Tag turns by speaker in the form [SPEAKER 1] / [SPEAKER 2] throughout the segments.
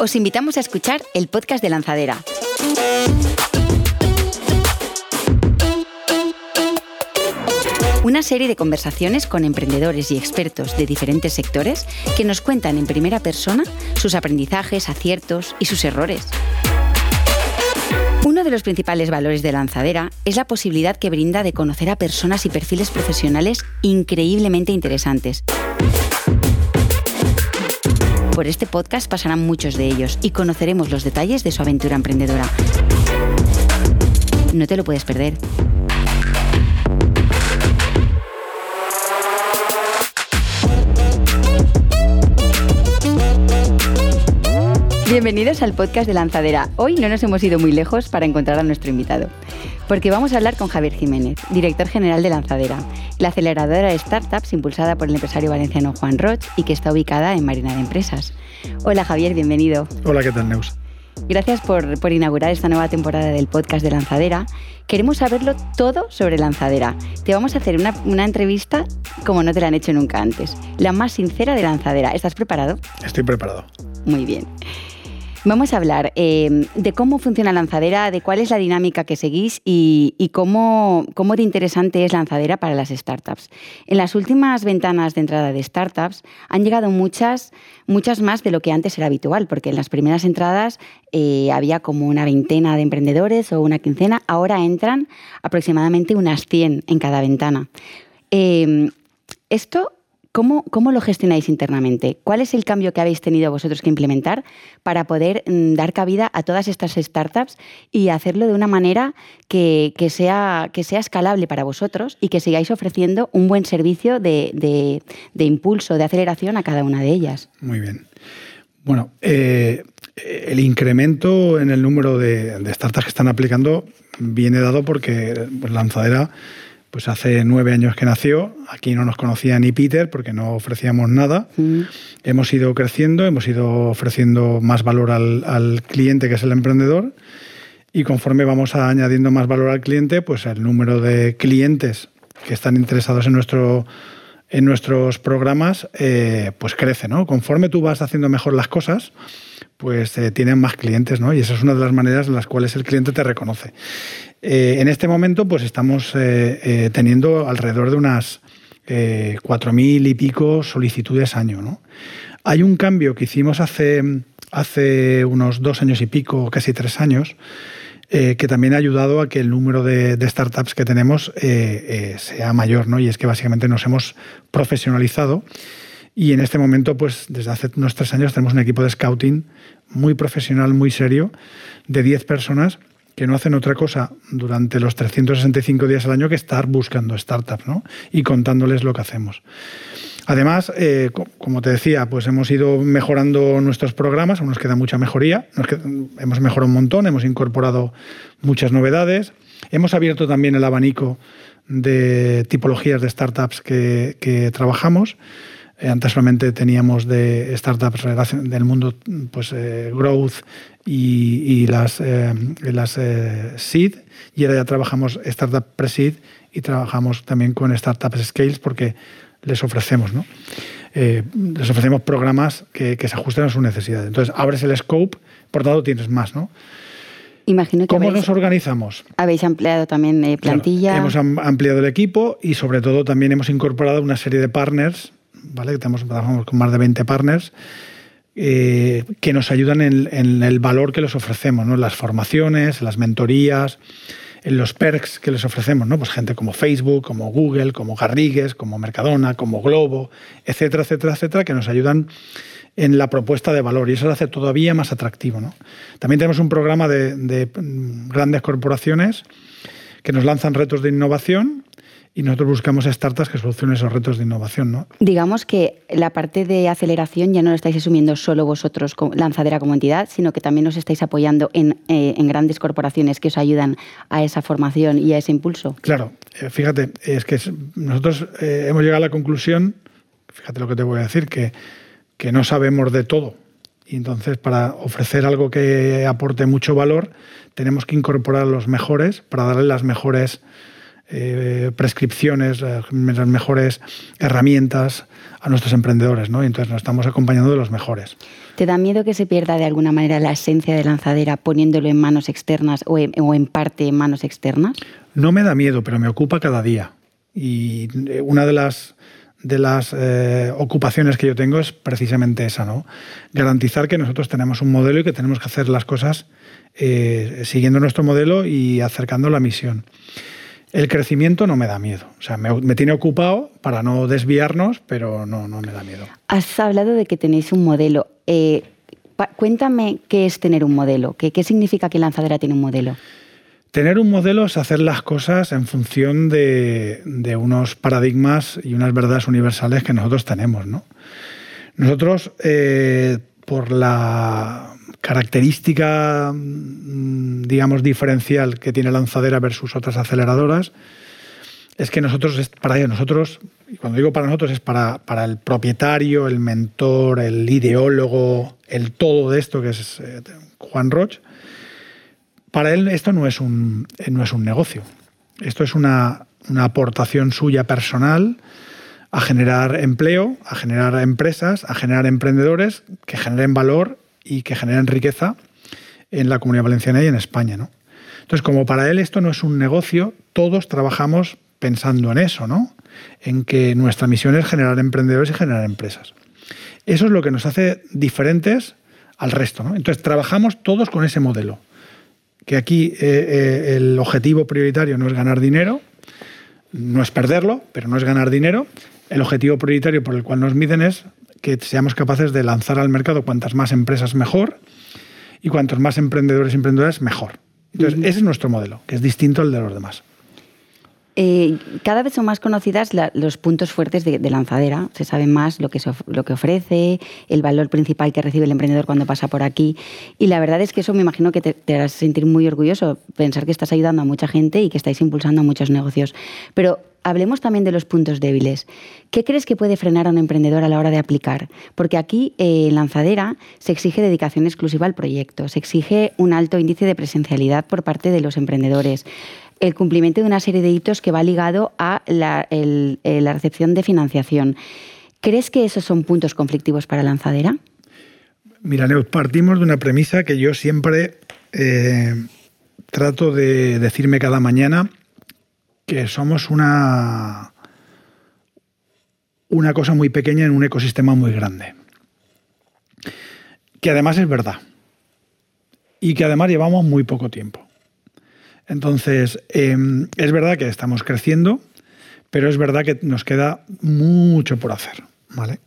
[SPEAKER 1] Os invitamos a escuchar el podcast de Lanzadera. Una serie de conversaciones con emprendedores y expertos de diferentes sectores que nos cuentan en primera persona sus aprendizajes, aciertos y sus errores. Uno de los principales valores de Lanzadera es la posibilidad que brinda de conocer a personas y perfiles profesionales increíblemente interesantes. Por este podcast pasarán muchos de ellos y conoceremos los detalles de su aventura emprendedora. No te lo puedes perder. Bienvenidos al podcast de Lanzadera. Hoy no nos hemos ido muy lejos para encontrar a nuestro invitado, porque vamos a hablar con Javier Jiménez, director general de Lanzadera, la aceleradora de startups impulsada por el empresario valenciano Juan Roch y que está ubicada en Marina de Empresas. Hola Javier, bienvenido.
[SPEAKER 2] Hola, ¿qué tal Neus?
[SPEAKER 1] Gracias por, inaugurar esta nueva temporada del podcast de Lanzadera. Queremos saberlo todo sobre Lanzadera. Te vamos a hacer una, una entrevista como no te la han hecho nunca antes, la más sincera de Lanzadera. ¿Estás preparado?
[SPEAKER 2] Estoy preparado.
[SPEAKER 1] Muy bien. Vamos a hablar eh, de cómo funciona Lanzadera, de cuál es la dinámica que seguís y, cómo, cómo, de interesante es Lanzadera para las startups. En las últimas ventanas de entrada de startups han llegado muchas, muchas más de lo que antes era habitual, porque en las primeras entradas eh, había como una veintena de emprendedores o una quincena, ahora entran aproximadamente unas 100 en cada ventana. Eh, esto ¿Cómo, lo gestionáis internamente? ¿Cuál es el cambio que habéis tenido vosotros que implementar para poder mm, dar cabida a todas estas startups y hacerlo de una manera que, sea, que sea escalable para vosotros y que sigáis ofreciendo un buen servicio de, impulso, de aceleración a cada una de ellas?
[SPEAKER 2] Muy bien. Bueno, eh, el incremento en el número de, startups que están aplicando viene dado porque pues, Lanzadera pues hace nueve años que nació, aquí no nos conocía ni Peter porque no ofrecíamos nada. Mm. Hemos ido creciendo, hemos ido ofreciendo más valor al, cliente que es el emprendedor y conforme vamos añadiendo más valor al cliente, pues el número de clientes que están interesados en, nuestro, en nuestros programas eh, pues crece. ¿no? Conforme tú vas haciendo mejor las cosas, pues eh, tienen más clientes, ¿no? Y esa es una de las maneras en las cuales el cliente te reconoce. Eh, en este momento, pues estamos eh, teniendo alrededor de unas 4.000 y pico solicitudes año. Hay un cambio que hicimos hace, hace unos dos años y pico, casi tres años, que también ha ayudado a que el número de, startups que tenemos sea mayor, ¿no? Y es que básicamente nos hemos profesionalizado y en este momento, pues desde hace unos tres años tenemos un equipo de scouting muy profesional, muy serio, de 10 personas que no hacen otra cosa durante los 365 días al año que estar buscando startups ¿no? y contándoles lo que hacemos. Además, eh, como te decía, pues hemos ido mejorando nuestros programas, aún nos queda mucha mejoría, hemos mejorado un montón, hemos incorporado muchas novedades, hemos abierto también el abanico de tipologías de startups que, que trabajamos antes solamente teníamos de startups del mundo pues, eh, growth y, las, eh, las seed, y ahora ya trabajamos startup pre-seed y trabajamos también con startups scales porque les ofrecemos, ¿no? les ofrecemos programas que, se ajusten a sus necesidades. Entonces abres el scope, por tanto tienes más, ¿no?
[SPEAKER 1] Imagino que
[SPEAKER 2] ¿Cómo nos organizamos?
[SPEAKER 1] Habéis ampliado también plantilla.
[SPEAKER 2] hemos ampliado el equipo y sobre todo también hemos incorporado una serie de partners ¿vale? Tenemos, trabajamos con más de 20 partners eh, que nos ayudan en, el valor que les ofrecemos, ¿no? Las formaciones, las mentorías, en los perks que les ofrecemos, ¿no? Pues gente como Facebook, como Google, como Garrigues, como Mercadona, como Globo, etcétera, etcétera, etcétera, que nos ayudan en la propuesta de valor y eso lo hace todavía más atractivo. ¿no? También tenemos un programa de grandes corporaciones que nos lanzan retos de innovación y nosotros buscamos startups que solucionen esos retos de innovación. ¿no?
[SPEAKER 1] Digamos que la parte de aceleración ya no lo estáis asumiendo solo vosotros, lanzadera como entidad, sino que también os estáis apoyando en, eh, grandes corporaciones que os ayudan a esa formación y a ese impulso.
[SPEAKER 2] Claro, eh, fíjate, es que nosotros eh, hemos llegado a la conclusión, fíjate lo que te voy a decir, que, que no sabemos de todo. Y entonces, para ofrecer algo que aporte mucho valor, tenemos que incorporar a los mejores para darle las mejores eh, prescripciones, las mejores herramientas a nuestros emprendedores, ¿no? Y entonces nos estamos acompañando de los mejores.
[SPEAKER 1] ¿Te da miedo que se pierda de alguna manera la esencia de lanzadera poniéndolo en manos externas o en, parte en manos externas?
[SPEAKER 2] No me da miedo, pero me ocupa cada día. Y eh, una de las de las eh, ocupaciones que yo tengo es precisamente esa, ¿no? Garantizar que nosotros tenemos un modelo y que tenemos que hacer las cosas siguiendo nuestro modelo y acercando la misión. El crecimiento no me da miedo. O sea, me, tiene ocupado para no desviarnos, pero no, no me da miedo.
[SPEAKER 1] Has hablado de que tenéis un modelo. Eh, cuéntame qué es tener un modelo. ¿Qué, ¿Qué significa que Lanzadera tiene un modelo?
[SPEAKER 2] Tener un modelo es hacer las cosas en función de, unos paradigmas y unas verdades universales que nosotros tenemos. ¿no? Nosotros, eh, por la característica, mm, digamos, diferencial que tiene lanzadera versus otras aceleradoras es que nosotros, para nosotros, y cuando digo para nosotros es para, para, el propietario, el mentor, el ideólogo, el todo de esto que es eh, Juan Roch, para él esto no es un, no es un negocio. Esto es una, una aportación suya personal a generar empleo, a generar empresas, a generar emprendedores que generen valor y que generan riqueza en la comunidad valenciana y en España. ¿no? Entonces, como para él esto no es un negocio, todos trabajamos pensando en eso, ¿no? en que nuestra misión es generar emprendedores y generar empresas. Eso es lo que nos hace diferentes al resto. ¿no? Entonces, trabajamos todos con ese modelo, que aquí eh, eh, el objetivo prioritario no es ganar dinero, no es perderlo, pero no es ganar dinero. El objetivo prioritario por el cual nos miden es que seamos capaces de lanzar al mercado cuantas más empresas mejor y cuantos más emprendedores y emprendedoras mejor. Entonces, ese es nuestro modelo, que es distinto al de los demás.
[SPEAKER 1] Eh, cada vez son más conocidas los puntos fuertes de, lanzadera. Se sabe más lo que, lo que ofrece, el valor principal que recibe el emprendedor cuando pasa por aquí. Y la verdad es que eso me imagino que te, te harás sentir muy orgulloso, pensar que estás ayudando a mucha gente y que estáis impulsando muchos negocios. Pero hablemos también de los puntos débiles. ¿Qué crees que puede frenar a un emprendedor a la hora de aplicar? Porque aquí eh, en Lanzadera se exige dedicación exclusiva al proyecto, se exige un alto índice de presencialidad por parte de los emprendedores, el cumplimiento de una serie de hitos que va ligado a la, eh, recepción de financiación. ¿Crees que esos son puntos conflictivos para Lanzadera?
[SPEAKER 2] Mira, Neus, partimos de una premisa que yo siempre eh, trato de decirme cada mañana que somos una, una cosa muy pequeña en un ecosistema muy grande. Que además es verdad. Y que además llevamos muy poco tiempo. Entonces, em, es verdad que estamos creciendo, pero es verdad que nos queda mucho por hacer. ¿vale?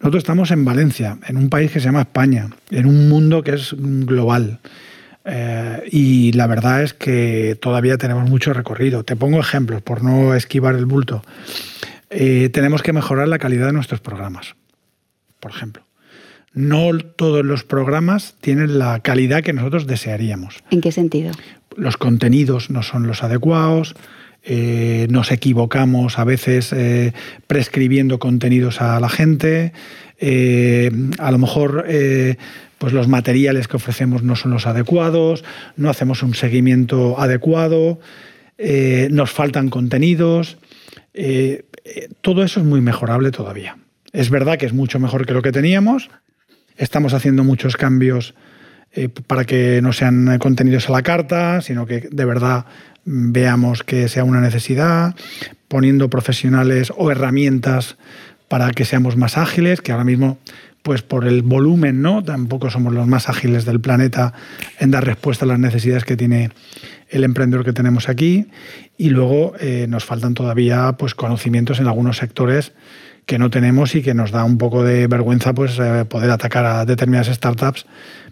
[SPEAKER 2] Nosotros estamos en Valencia, en un país que se llama España, en un mundo que es global. Eh, y la verdad es que todavía tenemos mucho recorrido. Te pongo ejemplos por no esquivar el bulto. Eh, tenemos que mejorar la calidad de nuestros programas, por ejemplo. No todos los programas tienen la calidad que nosotros desearíamos.
[SPEAKER 1] ¿En qué sentido?
[SPEAKER 2] Los contenidos no son los adecuados, eh, nos equivocamos a veces prescribiendo contenidos a la gente, a lo mejor pues los materiales que ofrecemos no son los adecuados, no hacemos un seguimiento adecuado, eh, nos faltan contenidos. Eh, eh, todo eso es muy mejorable todavía. Es verdad que es mucho mejor que lo que teníamos. Estamos haciendo muchos cambios para que no sean contenidos a la carta, sino que de verdad veamos que sea una necesidad, poniendo profesionales o herramientas para que seamos más ágiles, que ahora mismo pues por el volumen, ¿no? Tampoco somos los más ágiles del planeta en dar respuesta a las necesidades que tiene el emprendedor que tenemos aquí. Y luego eh, nos faltan todavía pues, conocimientos en algunos sectores que no tenemos y que nos da un poco de vergüenza pues, eh, poder atacar a determinadas startups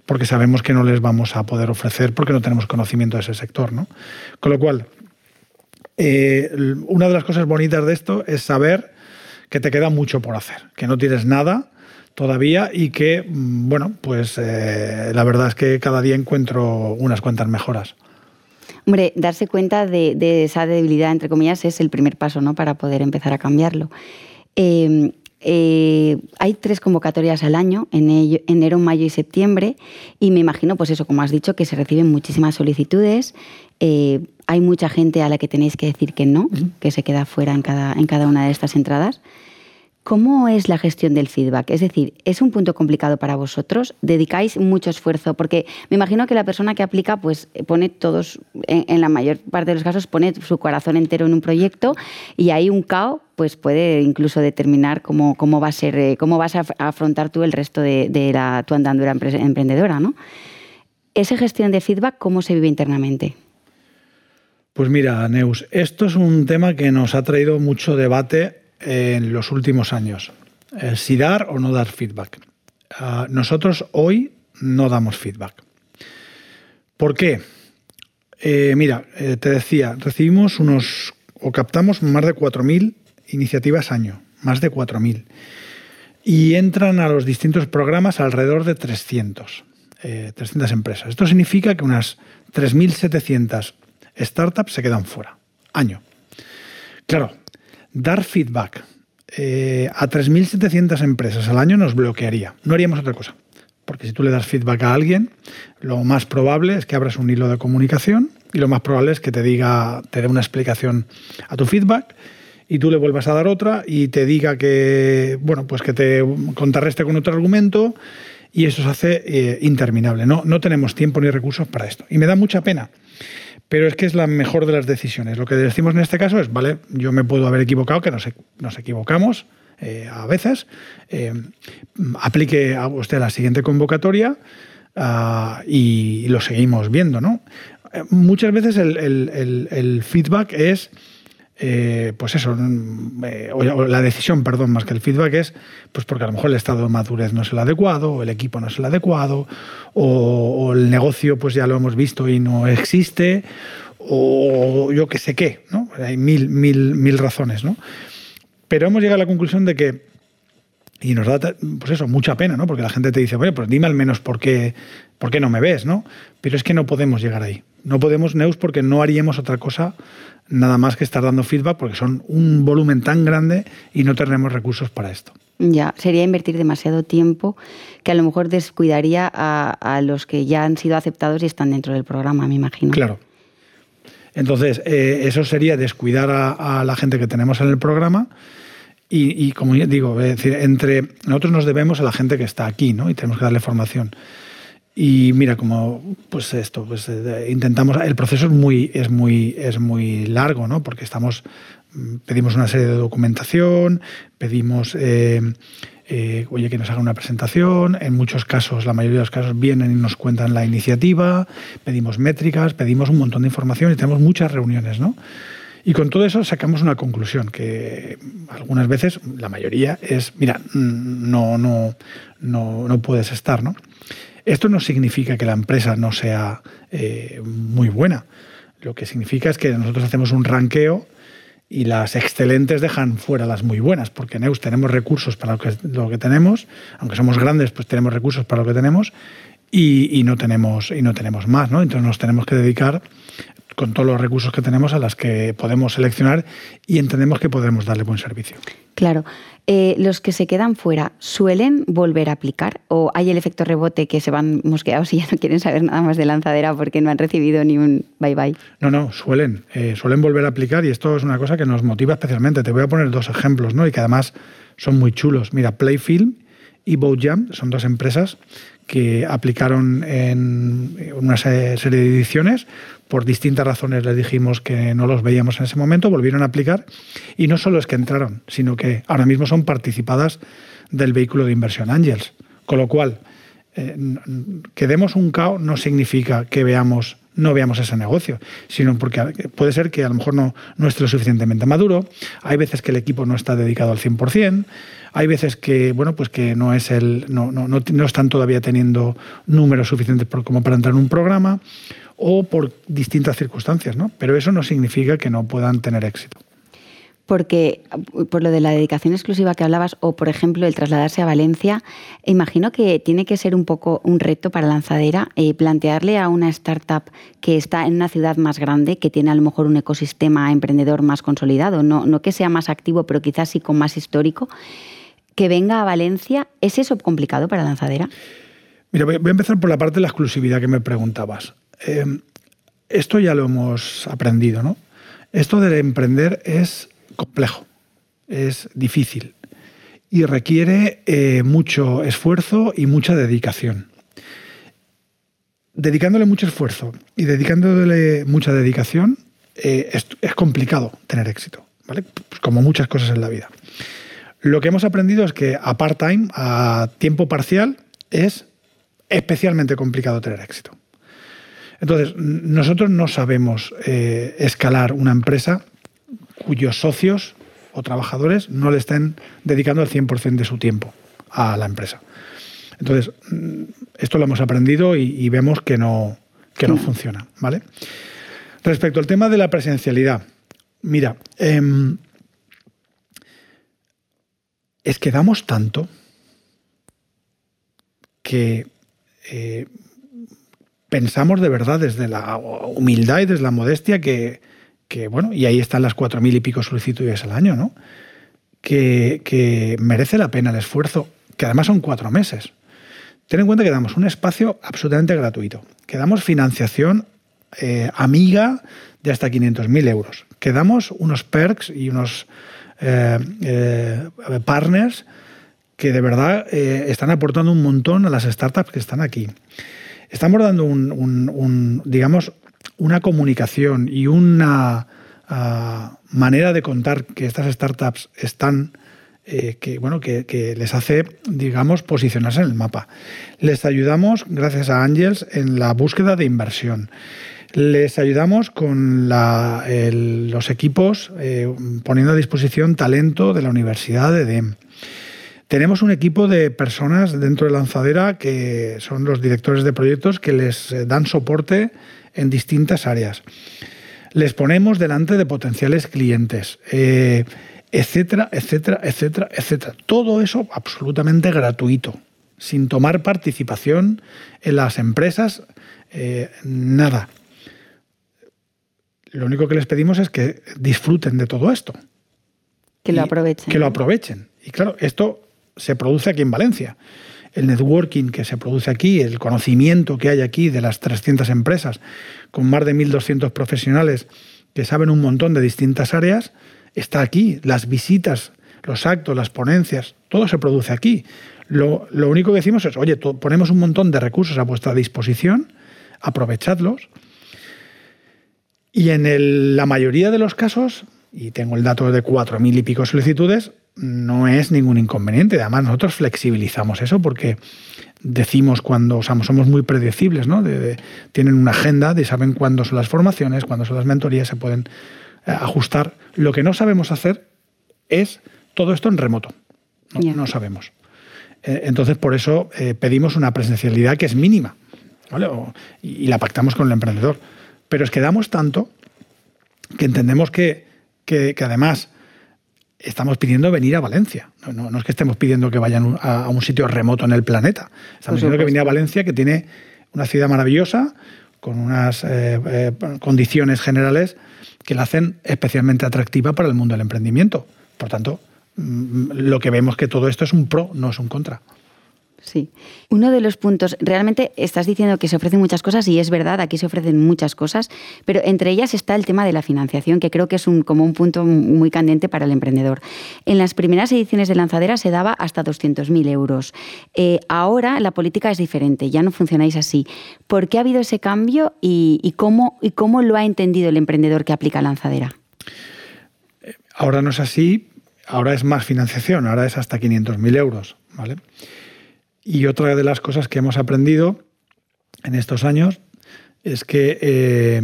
[SPEAKER 2] porque sabemos que no les vamos a poder ofrecer porque no tenemos conocimiento de ese sector. ¿no? Con lo cual, eh, una de las cosas bonitas de esto es saber que te queda mucho por hacer, que no tienes nada todavía y que, mm, bueno, pues eh, la verdad es que cada día encuentro unas cuantas mejoras.
[SPEAKER 1] Hombre, darse cuenta de, esa debilidad, entre comillas, es el primer paso ¿no? para poder empezar a cambiarlo. Em, eh, hay tres convocatorias al año, en enero, mayo y septiembre, y me imagino, pues eso, como has dicho, que se reciben muchísimas solicitudes. Eh, hay mucha gente a la que tenéis que decir que no, que se queda fuera en cada, en cada una de estas entradas. ¿Cómo es la gestión del feedback? Es decir, ¿es un punto complicado para vosotros? ¿Dedicáis mucho esfuerzo? Porque me imagino que la persona que aplica, pues pone todos, en, la mayor parte de los casos, pone su corazón entero en un proyecto y ahí un caos pues puede incluso determinar cómo, cómo va a ser, eh, cómo vas a afrontar tú el resto de, de la, tu andandura emprendedora, ¿no? Esa gestión de feedback, ¿cómo se vive internamente?
[SPEAKER 2] Pues mira, Neus, esto es un tema que nos ha traído mucho debate en los últimos años. Eh, si dar o no dar feedback. Ah, nosotros hoy no damos feedback. ¿Por qué? Eh, mira, eh, te decía, recibimos unos o captamos más de 4.000 iniciativas año, más de 4.000. Y entran a los distintos programas alrededor de 300, 300 empresas. Esto significa que unas 3.700 startups se quedan fuera, año. Claro, dar feedback eh, a 3.700 empresas al año nos bloquearía. No haríamos otra cosa. Porque si tú le das feedback a alguien, lo más probable es que abras un hilo de comunicación y lo más probable es que te diga, te dé una explicación a tu feedback y tú le vuelvas a dar otra y te diga que, bueno, pues que te contrarreste con otro argumento y eso se hace eh, interminable. No, no tenemos tiempo ni recursos para esto. Y me da mucha pena pero es que es la mejor de las decisiones. Lo que decimos en este caso es, vale, yo me puedo haber equivocado, que nos, nos equivocamos eh, a veces, eh, aplique a usted la siguiente convocatoria ah, y, lo seguimos viendo, ¿no? Eh, muchas veces el feedback es eh, pues eso, mm, eh, o la decisión, perdón, más que el feedback es, pues porque a lo mejor el estado de madurez no es el adecuado, o el equipo no es el adecuado, o, el negocio pues ya lo hemos visto y no existe, o yo qué sé qué, ¿no? Hay mil, mil, mil razones, ¿no? Pero hemos llegado a la conclusión de que, y nos da, pues eso, mucha pena, ¿no? Porque la gente te dice, bueno, pues dime al menos por qué, por qué no me ves, ¿no? Pero es que no podemos llegar ahí. No podemos, Neus, porque no haríamos otra cosa nada más que estar dando feedback porque son un volumen tan grande y no tenemos recursos para esto.
[SPEAKER 1] Ya, sería invertir demasiado tiempo que a lo mejor descuidaría a, los que ya han sido aceptados y están dentro del programa, me imagino.
[SPEAKER 2] Claro. Entonces, eh, eso sería descuidar a, la gente que tenemos en el programa y, y como digo, es decir, entre nosotros nos debemos a la gente que está aquí, ¿no? Y tenemos que darle formación. Y mira, como pues esto, pues eh, intentamos, el proceso es muy, es muy, es muy largo, ¿no? Porque estamos, mm, pedimos una serie de documentación, pedimos eh, eh, oye, que nos haga una presentación. En muchos casos, la mayoría de los casos, vienen y nos cuentan la iniciativa, pedimos métricas, pedimos un montón de información y tenemos muchas reuniones, ¿no? Y con todo eso sacamos una conclusión, que algunas veces, la mayoría, es, mira, mm, no, no, no, no puedes estar, ¿no? Esto no significa que la empresa no sea eh, muy buena. Lo que significa es que nosotros hacemos un ranqueo y las excelentes dejan fuera las muy buenas, porque Neus tenemos recursos para lo que, tenemos, aunque somos grandes, pues tenemos recursos para lo que tenemos y, no, tenemos, y no tenemos más, ¿no? Entonces nos tenemos que dedicar con todos los recursos que tenemos a las que podemos seleccionar y entendemos que podemos darle buen servicio.
[SPEAKER 1] Claro. Eh, ¿Los que se quedan fuera suelen volver a aplicar o hay el efecto rebote que se van mosqueados y ya no quieren saber nada más de lanzadera porque no han recibido ni un bye bye?
[SPEAKER 2] No, no, suelen. Eh, suelen volver a aplicar y esto es una cosa que nos motiva especialmente. Te voy a poner dos ejemplos ¿no? y que además son muy chulos. Mira, Playfilm y Boatjam son dos empresas que aplicaron en una serie de ediciones. Por distintas razones les dijimos que no los veíamos en ese momento, volvieron a aplicar y no solo es que entraron, sino que ahora mismo son participadas del vehículo de inversión Angels. Con lo cual, eh, que demos un CAO no significa que veamos no veamos ese negocio, sino porque puede ser que a lo mejor no, no esté lo suficientemente maduro, hay veces que el equipo no está dedicado al 100%, hay veces que, bueno, pues que no, es el, no, no, no están todavía teniendo números suficientes como para entrar en un programa o por distintas circunstancias, ¿no? Pero eso no significa que no puedan tener éxito
[SPEAKER 1] porque por lo de la dedicación exclusiva que hablabas o por ejemplo el trasladarse a Valencia, imagino que tiene que ser un poco un reto para Lanzadera eh, plantearle a una startup que está en una ciudad más grande, que tiene a lo mejor un ecosistema emprendedor más consolidado, no, no que sea más activo, pero quizás sí con más histórico, que venga a Valencia, ¿es eso complicado para Lanzadera?
[SPEAKER 2] Mira, voy a empezar por la parte de la exclusividad que me preguntabas. Eh, esto ya lo hemos aprendido, ¿no? Esto de emprender es complejo, es difícil y requiere eh, mucho esfuerzo y mucha dedicación. Dedicándole mucho esfuerzo y dedicándole mucha dedicación, eh, es, complicado tener éxito, ¿vale? Pues como muchas cosas en la vida. Lo que hemos aprendido es que a part-time, a tiempo parcial, es especialmente complicado tener éxito. Entonces, nosotros no sabemos eh, escalar una empresa cuyos socios o trabajadores no le estén dedicando el 100% de su tiempo a la empresa. Entonces, mm, esto lo hemos aprendido y, vemos que no, que no funciona. ¿vale? Respecto al tema de la presencialidad, mira, em, es que damos tanto que eh, pensamos de verdad desde la humildad y desde la modestia que, bueno, y ahí están las cuatro mil y pico solicitudes al año, ¿no? Que, merece la pena el esfuerzo, que además son cuatro meses. Ten en cuenta que damos un espacio absolutamente gratuito, que damos financiación eh, amiga de hasta 500.000 euros, que damos unos perks y unos eh, partners que de verdad eh, están aportando un montón a las startups que están aquí. Estamos dando un, digamos, una comunicación y una ah, manera de contar que estas startups están eh, que, bueno, que, les hace, digamos, posicionarse en el mapa. Les ayudamos, gracias a Angels, en la búsqueda de inversión. Les ayudamos con los equipos eh, poniendo a disposición talento de la Universidad de DEM. Tenemos un equipo de personas dentro de Lanzadera que son los directores de proyectos que les eh, dan soporte en distintas áreas. Les ponemos delante de potenciales clientes, eh, etcétera, etcétera, etcétera, etcétera. Todo eso absolutamente gratuito, sin tomar participación en las empresas, nada. Lo único que les pedimos es que disfruten de todo esto.
[SPEAKER 1] Que lo aprovechen.
[SPEAKER 2] Que lo aprovechen. Y claro, esto se produce aquí en Valencia. El networking que se produce aquí, el conocimiento que hay aquí de las 300 empresas, con más de 1.200 profesionales que saben un montón de distintas áreas, está aquí. Las visitas, los actos, las ponencias, todo se produce aquí. Lo, único que decimos es, oye, ponemos un montón de recursos a vuestra disposición, aprovechadlos. Y en la mayoría de los casos, y tengo el dato de 4.000 y pico solicitudes, no es ningún inconveniente. Además, nosotros flexibilizamos eso porque decimos cuando, o somos muy predecibles, ¿no? tienen una agenda de saben cuándo son las formaciones, cuándo son las mentorías, se pueden eh, ajustar. Lo que no sabemos hacer es todo esto en remoto. No, sabemos. Eh, entonces, por eso eh, pedimos una presencialidad que es mínima y, la pactamos con el emprendedor. Pero es que damos tanto que entendemos que, que además estamos pidiendo venir a Valencia. No, es que estemos pidiendo que vayan a, un sitio remoto en el planeta. Estamos pidiendo que venir a Valencia, que tiene una ciudad maravillosa, con unas eh, eh, condiciones generales que la hacen especialmente atractiva para el mundo del emprendimiento. Por tanto, mm, lo que vemos que todo esto es un pro, no es un contra.
[SPEAKER 1] Sí. Uno de los puntos, realmente estás diciendo que se ofrecen muchas cosas y es verdad, aquí se ofrecen muchas cosas, pero entre ellas está el tema de la financiación, que creo que es un, como un punto muy candente para el emprendedor. En las primeras ediciones de Lanzadera se daba hasta 200.000 euros. Eh, ahora la política es diferente, ya no funcionáis así. ¿Por qué ha habido ese cambio y, cómo, y cómo lo ha entendido el emprendedor que aplica Lanzadera?
[SPEAKER 2] Ahora no es así, ahora es más financiación, ahora es hasta 500.000 euros. ¿vale? Y otra de las cosas que hemos aprendido en estos años es que eh,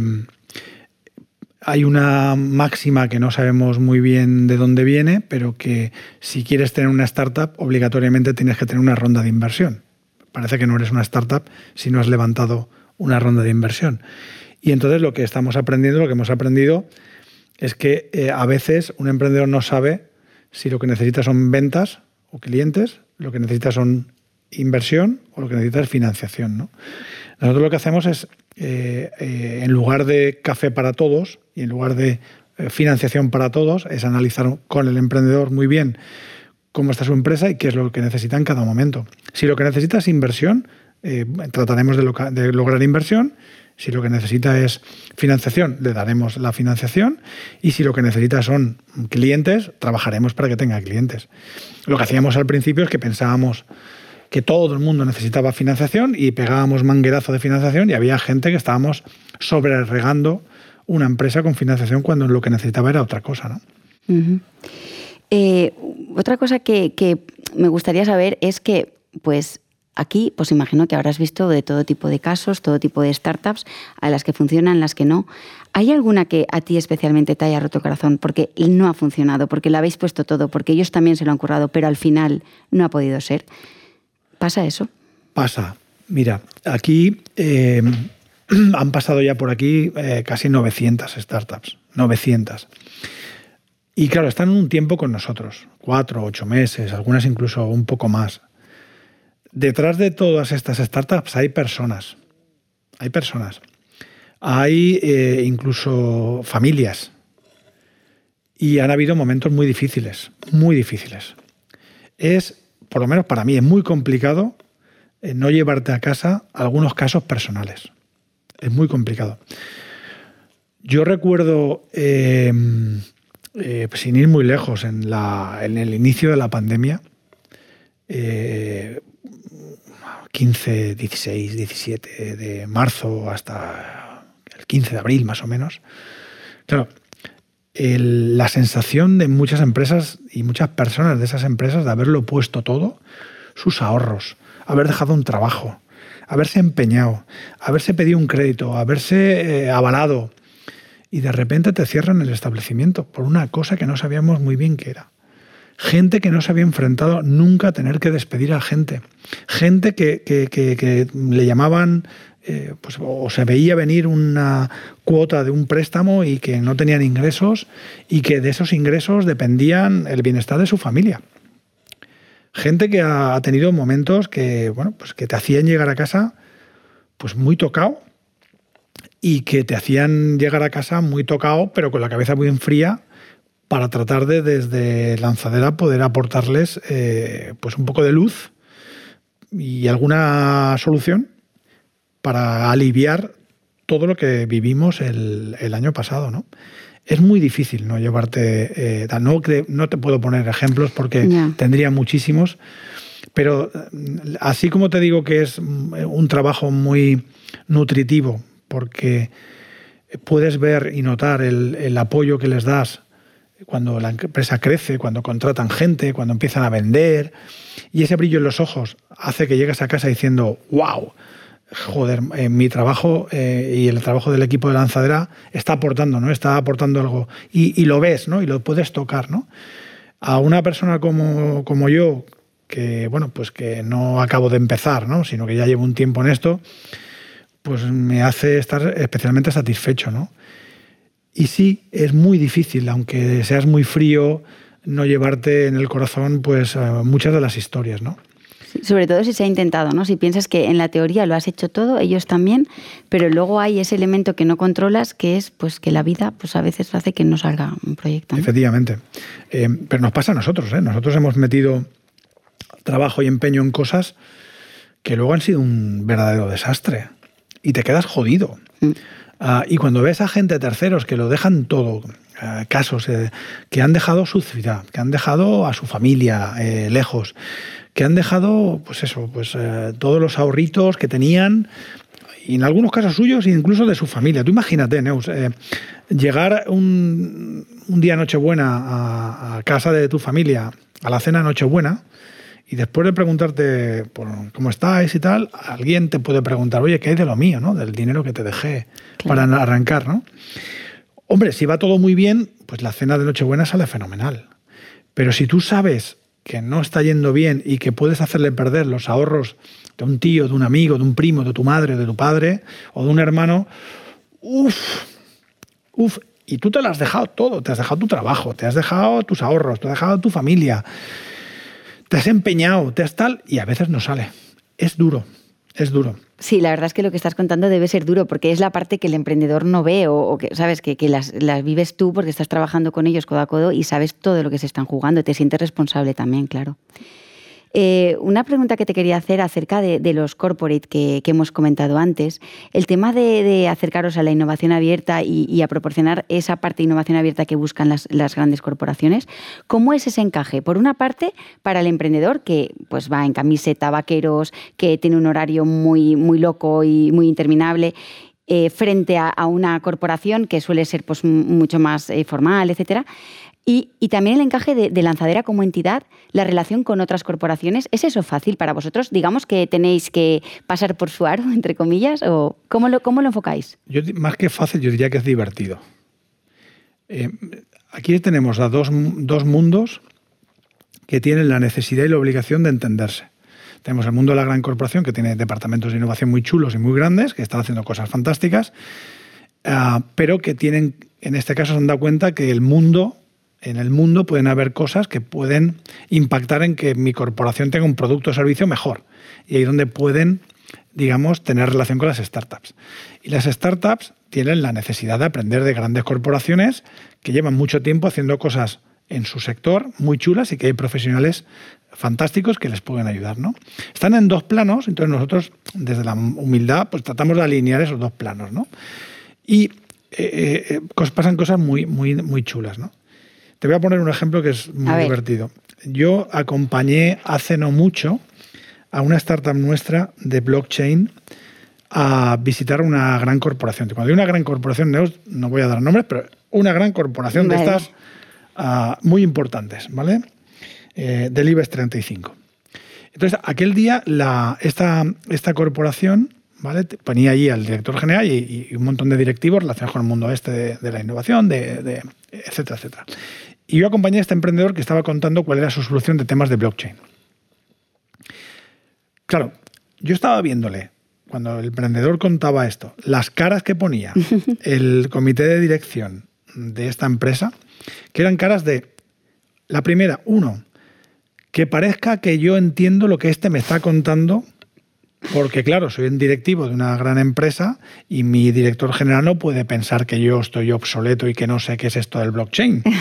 [SPEAKER 2] hay una máxima que no sabemos muy bien de dónde viene, pero que si quieres tener una startup, obligatoriamente tienes que tener una ronda de inversión. Parece que no eres una startup si no has levantado una ronda de inversión. Y entonces lo que estamos aprendiendo, lo que hemos aprendido, es que eh, a veces un emprendedor no sabe si lo que necesita son ventas o clientes, lo que necesita son inversión o lo que necesita es financiación. ¿no? Nosotros lo que hacemos es, eh, eh, en lugar de café para todos y en lugar de eh, financiación para todos, es analizar con el emprendedor muy bien cómo está su empresa y qué es lo que necesita en cada momento. Si lo que necesita es inversión, trataremos de, lograr inversión. Si lo que necesita es financiación, le daremos la financiación y si lo que necesita son clientes, trabajaremos para que tenga clientes. Lo que hacíamos al principio es que pensábamos que todo el mundo necesitaba financiación y pegábamos manguerazo de financiación y había gente que estábamos sobre regando una empresa con financiación cuando lo que necesitaba era otra cosa. ¿no?
[SPEAKER 1] Eh, otra cosa que, me gustaría saber es que, pues, Aquí, pues imagino que habrás visto de todo tipo de casos, todo tipo de startups, a las que funcionan, las que no. ¿Hay alguna que a ti especialmente te haya roto corazón porque no ha funcionado, porque le habéis puesto todo, porque ellos también se lo han currado, pero al final no ha podido ser? ¿Pasa eso?
[SPEAKER 2] Pasa. Mira, aquí eh, han pasado ya por aquí eh, casi 900 startups. 900. Y claro, están un tiempo con nosotros, cuatro, ocho meses, algunas incluso un poco más detrás de todas estas startups hay personas. Hay personas. Hay eh, incluso familias. Y han habido momentos muy difíciles, muy difíciles. Es, por lo menos para mí, es muy complicado eh, no llevarte a casa algunos casos personales. Es muy complicado. Yo recuerdo, eh, sin ir muy lejos, en, la, en, el inicio de la pandemia, 15, 16, 17 de marzo hasta el 15 de abril más o menos. Claro, la sensación de muchas empresas y muchas personas de esas empresas de haberlo puesto todo, sus ahorros, haber dejado un trabajo, haberse empeñado, haberse pedido un crédito, haberse eh, avalado y de repente te cierran el establecimiento por una cosa que no sabíamos muy bien qué era. Gente que no se había enfrentado nunca a tener que despedir a gente, gente que, le llamaban, eh, pues, o se veía venir una cuota de un préstamo y que no tenían ingresos y que de esos ingresos dependían el bienestar de su familia. Gente que ha tenido momentos que, bueno, pues que te hacían llegar a casa pues muy tocado y que te hacían llegar a casa muy tocado, pero con la cabeza muy fría para tratar de desde lanzadera poder aportarles eh, pues un poco de luz y alguna solución para aliviar todo lo que vivimos el, año pasado, ¿no? Es muy difícil no llevarte, eh, no, no te puedo poner ejemplos porque tendría muchísimos, pero mm, así como te digo que es un trabajo muy nutritivo porque puedes ver y notar el, el apoyo que les das cuando la empresa crece, cuando contratan gente, cuando empiezan a vender, y ese brillo en los ojos hace que llegues a casa diciendo, wow, joder, eh, mi trabajo eh, y el trabajo del equipo de lanzadera está aportando, ¿no? Está aportando algo. Y, lo ves, ¿no? Y lo puedes tocar, ¿no? A una persona como, como yo, que, bueno, pues que no acabo de empezar, ¿no? Sino que ya llevo un tiempo en esto, pues me hace estar especialmente satisfecho, ¿no? Y sí, es muy difícil, aunque seas muy frío, no llevarte en el corazón pues eh, muchas de las historias, ¿no?
[SPEAKER 1] Sobre todo si se ha intentado, ¿no? Si piensas que en la teoría lo has hecho todo, ellos también, pero luego hay ese elemento que no controlas, que es pues que la vida pues a veces hace que no salga un proyecto.
[SPEAKER 2] Efectivamente. Eh, pero nos pasa a nosotros, ¿eh? Nosotros hemos metido trabajo y empeño en cosas que luego han sido un verdadero desastre. Y te quedas jodido. Mm. Ah, y cuando ves a gente terceros que lo dejan todo, ah, casos eh, que han dejado su ciudad, que han dejado a su familia eh, lejos, que han dejado, pues eso, pues eh, todos los ahorritos que tenían, y en algunos casos suyos incluso de su familia. Tú imagínate, Neus, llegar un, un, día Nochebuena a, a casa de tu familia, a la cena Nochebuena, y después de preguntarte por cómo estáis y tal, alguien te puede preguntar, oye, ¿qué hay de lo mío, ¿no? del dinero que te dejé para arrancar? ¿no? Hombre, si va todo muy bien, pues la cena de Nochebuena sale fenomenal. Pero si tú sabes que no está yendo bien y que puedes hacerle perder los ahorros de un tío, de un amigo, de un primo, de tu madre, de tu padre o de un hermano, uff, uff, y tú te lo has dejado todo, te has dejado tu trabajo, te has dejado tus ahorros, te has dejado tu familia te has empeñado, te has tal, y a veces no sale. Es duro, es duro.
[SPEAKER 1] Sí, la verdad es que lo que estás contando debe ser duro, porque es la parte que el emprendedor no ve o, que, sabes, que, las, vives tú porque estás trabajando con ellos codo a codo y sabes todo lo que se están jugando, te sientes responsable también, claro. Eh, una pregunta que te quería hacer acerca de, los corporate que, hemos comentado antes. El tema de, acercaros a la innovación abierta y, a proporcionar esa parte de innovación abierta que buscan las, grandes corporaciones. ¿Cómo es ese encaje? Por una parte, para el emprendedor que pues, va en camiseta, vaqueros, que tiene un horario muy, muy loco y muy interminable eh, frente a, una corporación que suele ser pues, mucho más eh, formal, etcétera. Y, también el encaje de, Lanzadera como entidad, la relación con otras corporaciones. ¿Es eso fácil para vosotros? Digamos que tenéis que pasar por su aro, entre comillas, o ¿cómo lo, cómo lo enfocáis?
[SPEAKER 2] Yo, más que fácil, yo diría que es divertido. Eh, aquí tenemos a dos, dos mundos que tienen la necesidad y la obligación de entenderse. Tenemos el mundo de la gran corporación, que tiene departamentos de innovación muy chulos y muy grandes, que están haciendo cosas fantásticas, ah, pero que tienen, en este caso, se han dado cuenta que el mundo, en el mundo pueden haber cosas que pueden impactar en que mi corporación tenga un producto o servicio mejor. Y ahí es donde pueden, digamos, tener relación con las startups. Y las startups tienen la necesidad de aprender de grandes corporaciones que llevan mucho tiempo haciendo cosas en su sector muy chulas y que hay profesionales fantásticos que les pueden ayudar. ¿no? Están en dos planos, entonces nosotros desde la humildad pues tratamos de alinear esos dos planos. ¿no? Y eh, eh, eh, pasan cosas muy, muy, muy chulas. ¿no? Te voy a poner un ejemplo que es muy divertido. Yo acompañé hace no mucho a una startup nuestra de blockchain a visitar una gran corporación. Cuando digo una gran corporación, no voy a dar nombres, pero una gran corporación de estas ah, muy importantes, ¿vale? eh, del IBEX 35. Entonces, aquel día la, esta, esta corporación ¿vale? ponía allí al director general y, un montón de directivos relacionados con el mundo este de, la innovación, de, etcétera, etcétera. Y yo acompañé a este emprendedor que estaba contando cuál era su solución de temas de blockchain. Claro, yo estaba viéndole, cuando el emprendedor contaba esto, las caras que ponía el comité de dirección de esta empresa, que eran caras de, la primera, uno, que parezca que yo entiendo lo que este me está contando, porque claro, soy un directivo de una gran empresa y mi director general no puede pensar que yo estoy obsoleto y que no sé qué es esto del blockchain.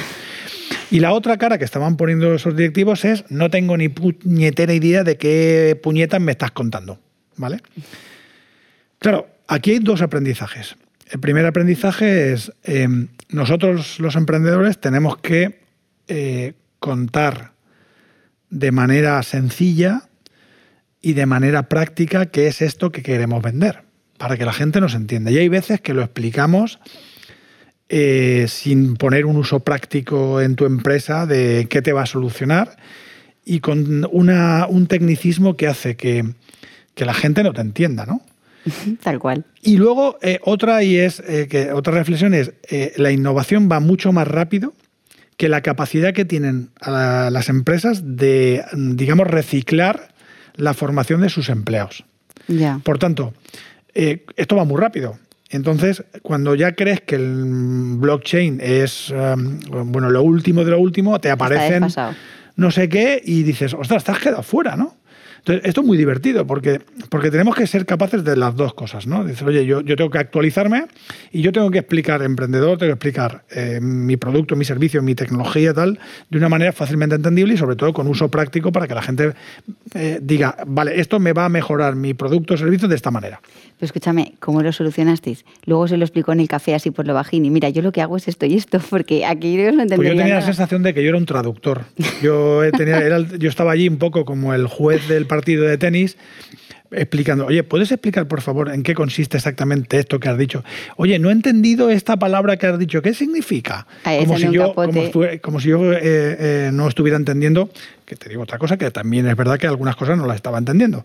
[SPEAKER 2] Y la otra cara que estaban poniendo esos directivos es no tengo ni puñetera idea de qué puñetas me estás contando. ¿Vale? Claro, aquí hay dos aprendizajes. El primer aprendizaje es em, nosotros los emprendedores tenemos que eh, contar de manera sencilla y de manera práctica qué es esto que queremos vender, para que la gente nos entienda. Y hay veces que lo explicamos eh, sin poner un uso práctico en tu empresa de qué te va a solucionar y con un tecnicismo que hace que, la gente no te entienda, ¿no?
[SPEAKER 1] Tal cual.
[SPEAKER 2] Y luego eh, otra y es eh, que otra reflexión es la innovación va mucho más rápido que la capacidad que tienen las empresas de, digamos, reciclar la formación de sus empleados. Por tanto, eh, esto va muy rápido. Entonces, cuando ya crees que el blockchain es um, bueno lo último de lo último, te aparecen no sé qué y dices, ostras, estás quedado fuera, ¿no? Entonces, esto es muy divertido porque, porque tenemos que ser capaces de las dos cosas, ¿no? Dices, oye, yo, yo tengo que actualizarme y yo tengo que explicar, emprendedor, tengo que explicar eh, mi producto, mi servicio, mi tecnología, tal, de una manera fácilmente entendible y sobre todo con uso práctico para que la gente eh, diga, vale, esto me va a mejorar mi producto o servicio de esta manera.
[SPEAKER 1] Pero escúchame, ¿cómo lo solucionasteis? Luego se lo explicó en el café así por lo bajín y mira, yo lo que hago es esto y esto, porque aquí yo no
[SPEAKER 2] Pues yo tenía la sensación de que yo era un traductor. Yo, tenía, yo estaba allí un poco como el juez del partido de tenis explicando, oye, ¿puedes explicar por favor en qué consiste exactamente esto que has dicho? Oye, no he entendido esta palabra que has dicho, ¿qué significa? Como si, yo, como, si, yo, no estuviera entendiendo, que te digo otra cosa, que también es verdad que algunas cosas no las estaba entendiendo.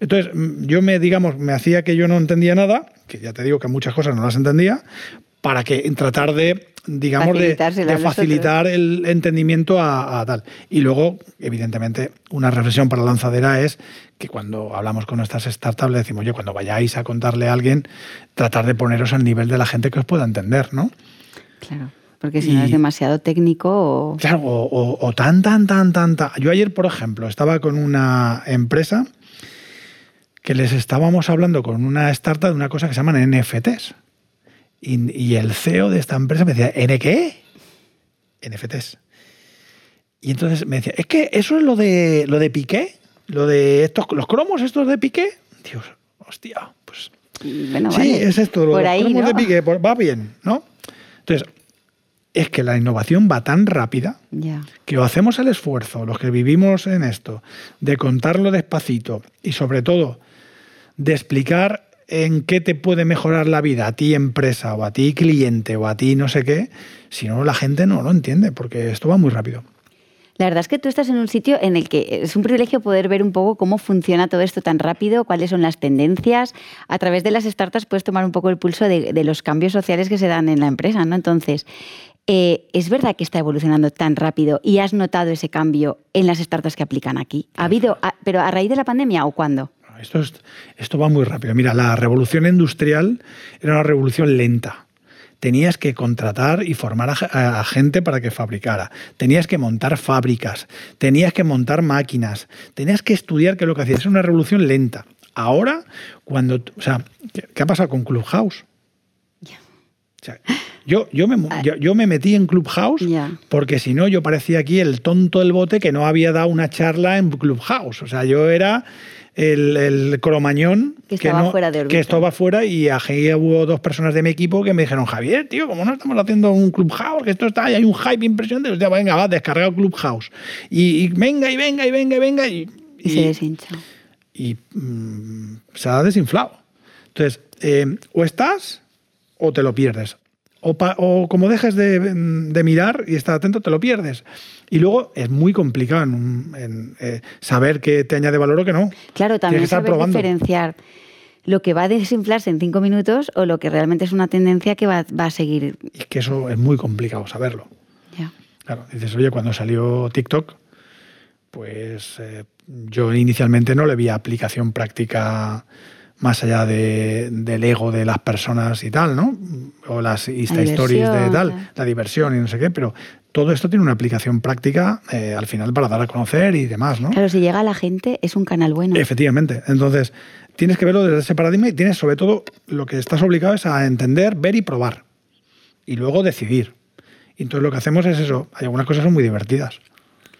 [SPEAKER 2] Entonces, mm, yo me, digamos, me hacía que yo no entendía nada, que ya te digo que muchas cosas no las entendía, para que tratar de digamos, de, facilitar el entendimiento a, tal. Y luego, evidentemente, una reflexión para la lanzadera es que cuando hablamos con nuestras startups le decimos, oye, cuando vayáis a contarle a alguien, tratar de poneros al nivel de la gente que os pueda entender, ¿no?
[SPEAKER 1] Claro. Porque si no es demasiado técnico o...
[SPEAKER 2] Claro, o, o, tan, tan, tan, tan, tan. Yo ayer, por ejemplo, estaba con una empresa que les estábamos hablando con una startup de una cosa que se llaman NFTs. Y, el CEO de esta empresa me decía, ¿N qué? NFTs. Y entonces me decía, es que eso es lo de lo de Piqué, lo de estos, los cromos estos de Piqué. Dios, hostia, pues. sí, es esto, lo de los cromos de Piqué, pues va bien, ¿no? Entonces, es que la innovación va tan rápida que o hacemos el esfuerzo, los que vivimos en esto, de contarlo despacito y sobre todo de explicar en qué te puede mejorar la vida a ti empresa o a ti cliente o a ti no sé qué, si no la gente no lo entiende porque esto va muy rápido.
[SPEAKER 1] La verdad es que tú estás en un sitio en el que es un privilegio poder ver un poco cómo funciona todo esto tan rápido, cuáles son las tendencias. A través de las startups puedes tomar un poco el pulso de, los cambios sociales que se dan en la empresa, ¿no? Entonces, eh, ¿es verdad que está evolucionando tan rápido y has notado ese cambio en las startups que aplican aquí? ¿Ha habido, pero a raíz de la pandemia o cuándo?
[SPEAKER 2] Esto, esto va muy rápido. Mira, la revolución industrial era una revolución lenta tenías que contratar y formar a, gente para que fabricara, tenías que montar fábricas, tenías que montar máquinas, tenías que estudiar qué es lo que hacías. Es una revolución lenta. Ahora, cuando. O sea, ¿qué, ha pasado con Clubhouse? yo, yo, me, ah. yo, me metí en Clubhouse porque si no, yo parecía aquí el tonto del bote que no había dado una charla en Clubhouse. O sea, yo era el, el cromañón
[SPEAKER 1] que estaba fuera de
[SPEAKER 2] Que estaba fuera y aquí hubo dos personas de mi equipo que me dijeron, Javier, tío, como no estamos haciendo un Clubhouse, que esto está, hay un hype impresionante, hostia, venga, va, descarga el Clubhouse. Y, venga, y venga, y venga, y venga. Y,
[SPEAKER 1] se deshincha.
[SPEAKER 2] Y mm, se ha desinflado. Entonces, eh, o estás o te lo pierdes. O, como dejes de, mirar y estar atento, te lo pierdes. Y luego es muy complicado en, eh, saber qué te añade valor o qué no.
[SPEAKER 1] Claro, también saber diferenciar lo que va a desinflarse en cinco minutos o lo que realmente es una tendencia que va, a seguir.
[SPEAKER 2] Y que eso es muy complicado saberlo. Claro, dices, oye, cuando salió TikTok, pues eh, yo inicialmente no le vi aplicación práctica más allá de, del ego de las personas y tal, ¿no? O las Insta Stories de tal, la diversión y no sé qué, pero todo esto tiene una aplicación práctica eh, al final para dar a conocer y demás, ¿no?
[SPEAKER 1] Claro, si llega a la gente es un canal bueno.
[SPEAKER 2] Efectivamente. Entonces, tienes que verlo desde ese paradigma y tienes sobre todo lo que estás obligado es a entender, ver y probar. Y luego decidir. Y entonces lo que hacemos es eso. Hay algunas cosas son muy divertidas.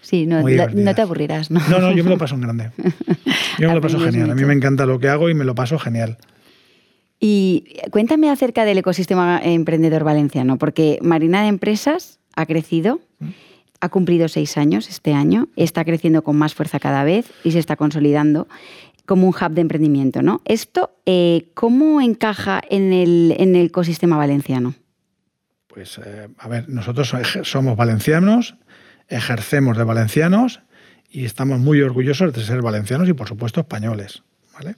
[SPEAKER 1] Sí, no, no, te aburrirás, ¿no?
[SPEAKER 2] No, no, yo me lo paso en grande. Yo me lo paso genial. A mí me encanta lo que hago y me lo paso genial.
[SPEAKER 1] Y cuéntame acerca del ecosistema emprendedor valenciano, porque Marina de Empresas ha crecido, mm. ha cumplido seis años este año, está creciendo con más fuerza cada vez y se está consolidando como un hub de emprendimiento. ¿no? ¿Esto eh, cómo encaja en el, en el, ecosistema valenciano?
[SPEAKER 2] Pues, eh, a ver, nosotros somos valencianos, ejercemos de valencianos y estamos muy orgullosos de ser valencianos y por supuesto españoles. ¿vale?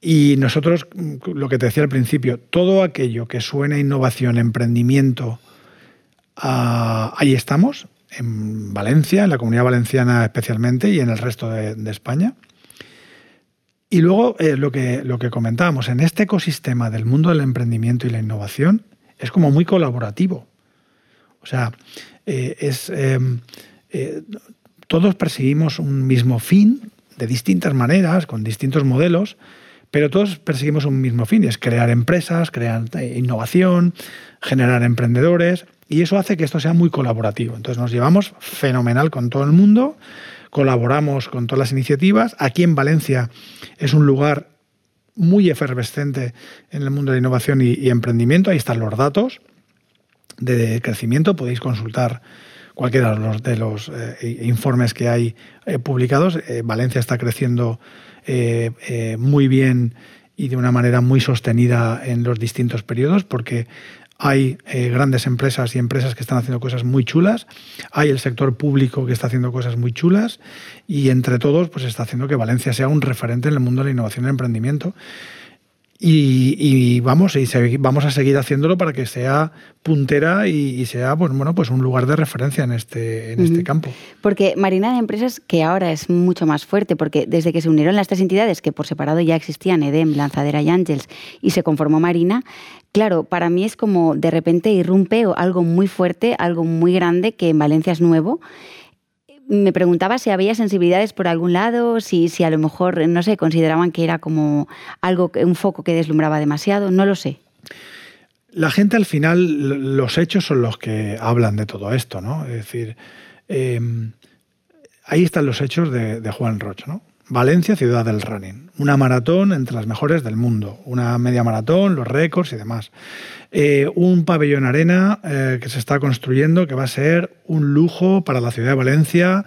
[SPEAKER 2] Y nosotros, lo que te decía al principio, todo aquello que suena innovación, emprendimiento, ah, ahí estamos, en Valencia, en la comunidad valenciana especialmente y en el resto de, España. Y luego eh, lo, que, lo que comentábamos, en este ecosistema del mundo del emprendimiento y la innovación es como muy colaborativo. O sea, eh, es, em, eh, todos perseguimos un mismo fin de distintas maneras, con distintos modelos, pero todos perseguimos un mismo fin, es crear empresas, crear innovación, generar emprendedores, y eso hace que esto sea muy colaborativo. Entonces nos llevamos fenomenal con todo el mundo, colaboramos con todas las iniciativas. Aquí en Valencia es un lugar muy efervescente en el mundo de la innovación y emprendimiento, ahí están los datos de crecimiento. Podéis consultar cualquiera de los, eh, informes que hay eh, publicados. Eh, Valencia está creciendo muy bien y de una manera muy sostenida en los distintos periodos porque hay grandes empresas y empresas que están haciendo cosas muy chulas, hay el sector público que está haciendo cosas muy chulas y entre todos pues está haciendo que Valencia sea un referente en el mundo de la innovación y el emprendimiento. Y, vamos, y vamos a seguir haciéndolo para que sea puntera y, sea pues, bueno, pues un lugar de referencia en este, en este campo.
[SPEAKER 1] Porque Marina de Empresas, que ahora es mucho más fuerte, porque desde que se unieron las tres entidades, que por separado ya existían, EDEM, Lanzadera y Ángels, y se conformó Marina, claro, para mí es como de repente irrumpe algo muy fuerte, algo muy grande, que en Valencia es nuevo me preguntaba si había sensibilidades por algún lado, si, si a lo mejor, no sé, consideraban que era como algo, un foco que deslumbraba demasiado, no lo sé.
[SPEAKER 2] La gente al final, los hechos son los que hablan de todo esto, ¿no? Es decir, Eh, ahí están los hechos de, Juan Roche, ¿no? Valencia, ciudad del running. Una maratón entre las mejores del mundo. Una media maratón, los récords y demás. Eh, un pabellón arena eh, que se está construyendo que va a ser un lujo para la ciudad de Valencia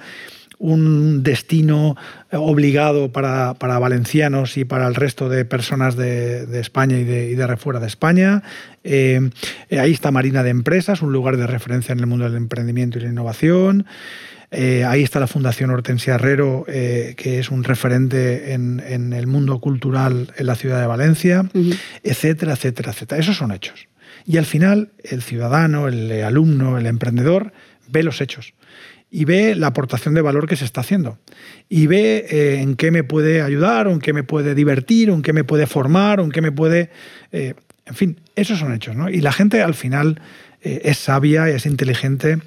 [SPEAKER 2] un destino obligado para, valencianos y para el resto de personas de, España y de, y de refuera de España. Eh, ahí está Marina de Empresas, un lugar de referencia en el mundo del emprendimiento y la innovación. Eh, ahí está la Fundación Hortensia Herrero, eh, que es un referente en, el mundo cultural en la ciudad de Valencia, etcétera, etcétera, etcétera. Esos son hechos. Y al final, el ciudadano, el alumno, el emprendedor, ve los hechos y ve la aportación de valor que se está haciendo. Y ve eh, en qué me puede ayudar, o en qué me puede divertir, o en qué me puede formar, o en qué me puede... en fin, esos son hechos. ¿no? Y la gente al final eh, es sabia, es inteligente.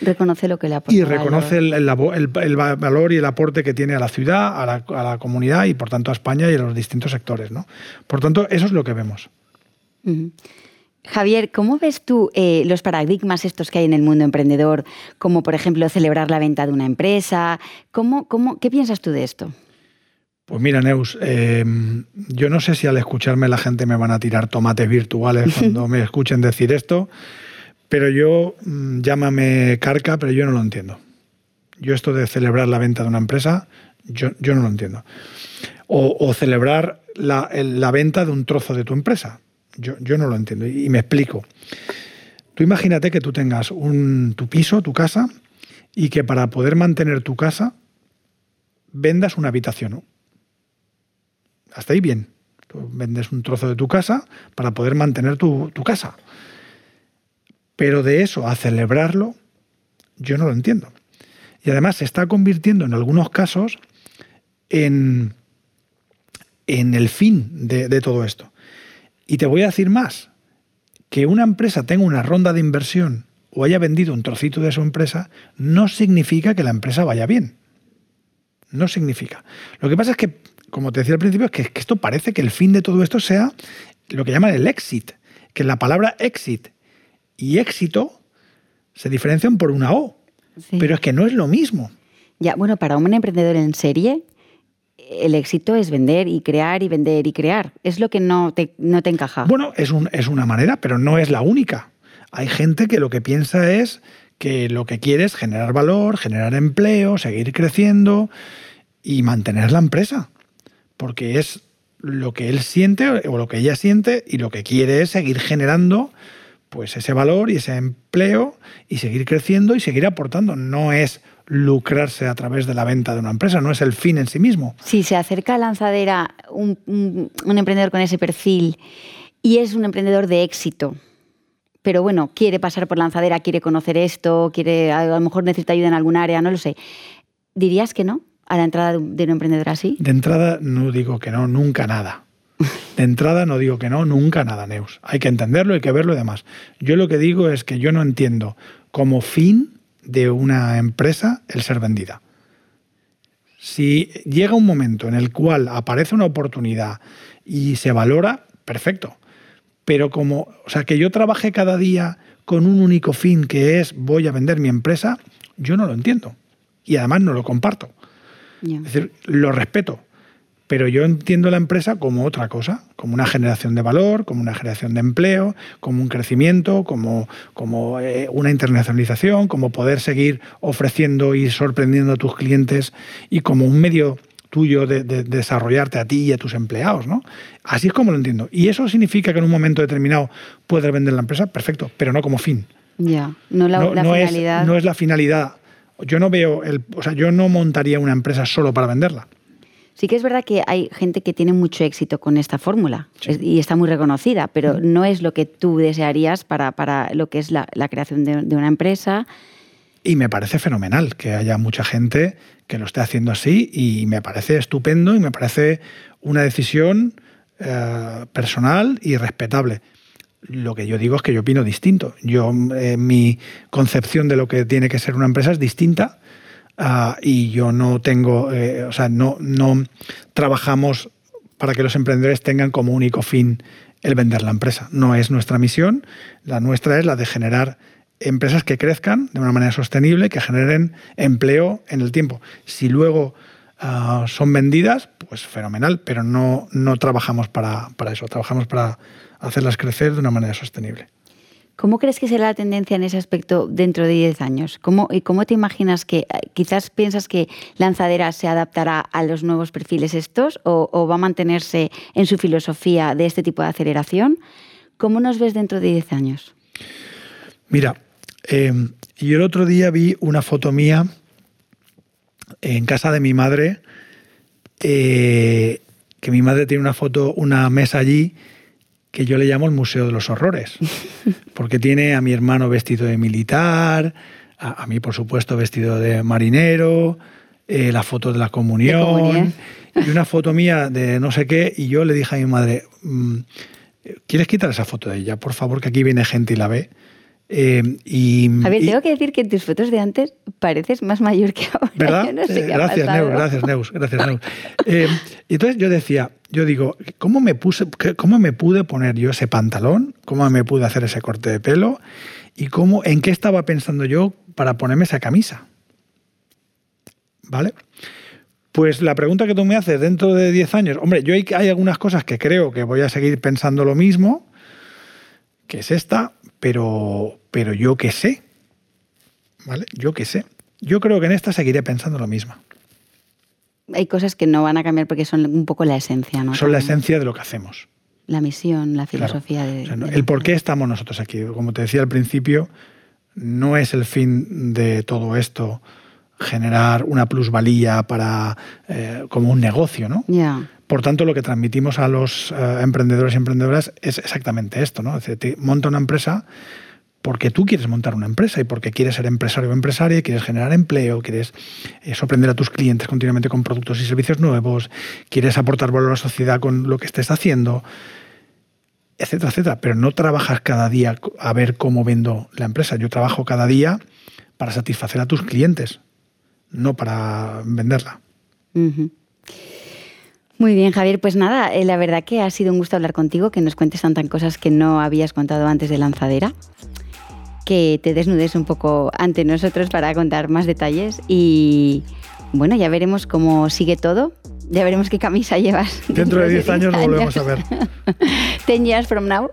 [SPEAKER 1] Reconoce lo que le aporta.
[SPEAKER 2] Y reconoce el, valor y el aporte que tiene a la ciudad, a la, comunidad y por tanto a España y a los distintos sectores. ¿no? Por tanto, eso es lo que vemos.
[SPEAKER 1] Javier, ¿cómo ves tú eh, los paradigmas estos que hay en el mundo emprendedor, como por ejemplo celebrar la venta de una empresa? ¿Cómo, cómo, ¿Qué piensas tú de esto?
[SPEAKER 2] Pues mira, Neus, eh, yo no sé si al escucharme la gente me van a tirar tomates virtuales cuando me escuchen decir esto, pero yo, mm, llámame carca, pero yo no lo entiendo. Yo esto de celebrar la venta de una empresa, yo, yo no lo entiendo. O, celebrar la, venta de un trozo de tu empresa. Yo, no lo entiendo. Y, me explico. Tú imagínate que tú tengas un, tu piso, tu casa, y que para poder mantener tu casa vendas una habitación. Hasta ahí bien. Tú vendes un trozo de tu casa para poder mantener tu, tu casa. Pero de eso a celebrarlo, yo no lo entiendo. Y además se está convirtiendo en algunos casos en, en el fin de, de todo esto. Y te voy a decir más, que una empresa tenga una ronda de inversión o haya vendido un trocito de su empresa, no significa que la empresa vaya bien. No significa. Lo que pasa es que, como te decía al principio, es que, que esto parece que el fin de todo esto sea lo que llaman el exit, que la palabra exit y éxito se diferencian por una O. Pero es que no es lo mismo.
[SPEAKER 1] Ya, bueno, para un emprendedor en serie, el éxito es vender y crear y vender y crear. Es lo que no te, no te encaja.
[SPEAKER 2] Bueno, es, un, es una manera, pero no es la única. Hay gente que lo que piensa es que lo que quiere es generar valor, generar empleo, seguir creciendo y mantener la empresa. Porque es lo que él siente o lo que ella siente y lo que quiere es seguir generando pues ese valor y ese empleo y seguir creciendo y seguir aportando. No es lucrarse a través de la venta de una empresa, no es el fin en sí mismo.
[SPEAKER 1] Si se acerca a lanzadera un, un, emprendedor con ese perfil y es un emprendedor de éxito, pero bueno, quiere pasar por lanzadera, quiere conocer esto, quiere a lo mejor necesita ayuda en algún área, no lo sé. ¿Dirías que no a la entrada de un emprendedor así?
[SPEAKER 2] De entrada no digo que no, nunca nada. De entrada no digo que no, nunca nada, Neus. Hay que entenderlo, hay que verlo y demás. Yo lo que digo es que yo no entiendo como fin de una empresa el ser vendida. Si llega un momento en el cual aparece una oportunidad y se valora, perfecto. Pero como, o sea, que yo trabaje cada día con un único fin que es voy a vender mi empresa, yo no lo entiendo. Y además no lo comparto. Es decir, lo respeto, pero yo entiendo la empresa como otra cosa, como una generación de valor, como una generación de empleo, como un crecimiento, como, como eh, una internacionalización, como poder seguir ofreciendo y sorprendiendo a tus clientes y como un medio tuyo de, desarrollarte a ti y a tus empleados, ¿no? Así es como lo entiendo. Y eso significa que en un momento determinado puedes vender la empresa, perfecto, pero no como fin.
[SPEAKER 1] Ya, no la, finalidad.
[SPEAKER 2] Es, no es la finalidad. Yo no veo el, o sea, yo no montaría una empresa solo para venderla.
[SPEAKER 1] Sí que es verdad que hay gente que tiene mucho éxito con esta fórmula y está muy reconocida, pero no es lo que tú desearías para, para lo que es la, creación de, una empresa.
[SPEAKER 2] Y me parece fenomenal que haya mucha gente que lo esté haciendo así y me parece estupendo y me parece una decisión eh, personal y respetable. Lo que yo digo es que yo opino distinto. Yo, eh, mi concepción de lo que tiene que ser una empresa es distinta Ah, y yo no tengo, eh, o sea, no, no trabajamos para que los emprendedores tengan como único fin el vender la empresa. No es nuestra misión, la nuestra es la de generar empresas que crezcan de una manera sostenible, que generen empleo en el tiempo. Si luego ah, son vendidas, pues fenomenal, pero no, no trabajamos para, para eso, trabajamos para hacerlas crecer de una manera sostenible.
[SPEAKER 1] ¿Cómo crees que será la tendencia en ese aspecto dentro de 10 años? ¿Cómo, ¿Y cómo te imaginas que eh, quizás piensas que Lanzadera se adaptará a los nuevos perfiles estos o, va a mantenerse en su filosofía de este tipo de aceleración? ¿Cómo nos ves dentro de 10 años?
[SPEAKER 2] Mira, eh, yo el otro día vi una foto mía en casa de mi madre, eh, que mi madre tiene una foto, una mesa allí que yo le llamo el Museo de los Horrores, porque tiene a mi hermano vestido de militar, a, mí por supuesto vestido de marinero, eh, la foto de la comunión, y una foto mía de no sé qué, y yo le dije a mi madre, mm, ¿quieres quitar esa foto de ella? Por favor, que aquí viene gente y la ve.
[SPEAKER 1] Eh, y, a ver, tengo que decir que en tus fotos de antes pareces más mayor que ahora.
[SPEAKER 2] ¿Verdad? Eh, gracias, Neus, gracias, Neus, gracias, Neus. Eh, entonces yo decía, yo digo, ¿cómo me, puse, ¿cómo me pude poner yo ese pantalón? ¿Cómo me pude hacer ese corte de pelo? ¿Y cómo, en qué estaba pensando yo para ponerme esa camisa? ¿Vale? Pues la pregunta que tú me haces dentro de 10 años, hombre, yo hay, hay algunas cosas que creo que voy a seguir pensando lo mismo, que es esta, pero, pero yo qué sé. ¿Vale? Yo qué sé. Yo creo que en esta seguiré pensando lo mismo.
[SPEAKER 1] Hay cosas que no van a cambiar porque son un poco la esencia, ¿no?
[SPEAKER 2] Son la esencia de lo que hacemos.
[SPEAKER 1] La misión, la filosofía de,
[SPEAKER 2] El por qué estamos nosotros aquí. Como te decía al principio, no es el fin de todo esto generar una plusvalía para eh, como un negocio, ¿no? Por tanto, lo que transmitimos a los eh, emprendedores y emprendedoras es exactamente esto, ¿no? Es decir, monta una empresa porque tú quieres montar una empresa y porque quieres ser empresario o empresaria, quieres generar empleo, quieres eh, sorprender a tus clientes continuamente con productos y servicios nuevos, quieres aportar valor a la sociedad con lo que estés haciendo, etcétera, etcétera. Pero no trabajas cada día a ver cómo vendo la empresa. Yo trabajo cada día para satisfacer a tus clientes, no para venderla.
[SPEAKER 1] Muy bien, Javier. Pues nada, eh, la verdad que ha sido un gusto hablar contigo, que nos cuentes tantas cosas que no habías contado antes de Lanzadera, que te desnudes un poco ante nosotros para contar más detalles y bueno, ya veremos cómo sigue todo. Ya veremos qué camisa llevas.
[SPEAKER 2] Dentro de 10 años lo volvemos a ver.
[SPEAKER 1] Ten years from now.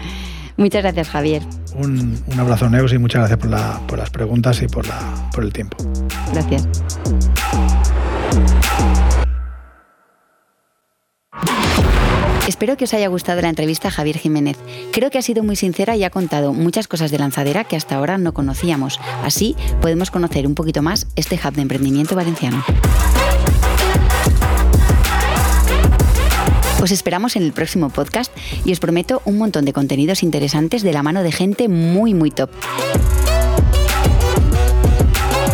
[SPEAKER 1] muchas gracias, Javier.
[SPEAKER 2] Un, abrazo, Neus, y muchas gracias por, por las preguntas y por, la, por el tiempo.
[SPEAKER 1] Gracias. Espero que os haya gustado la entrevista a Javier Jiménez. Creo que ha sido muy sincera y ha contado muchas cosas de lanzadera que hasta ahora no conocíamos. Así podemos conocer un poquito más este hub de emprendimiento valenciano. Os esperamos en el próximo podcast y os prometo un montón de contenidos interesantes de la mano de gente muy, muy top.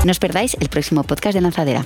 [SPEAKER 1] No os perdáis el próximo podcast de Lanzadera.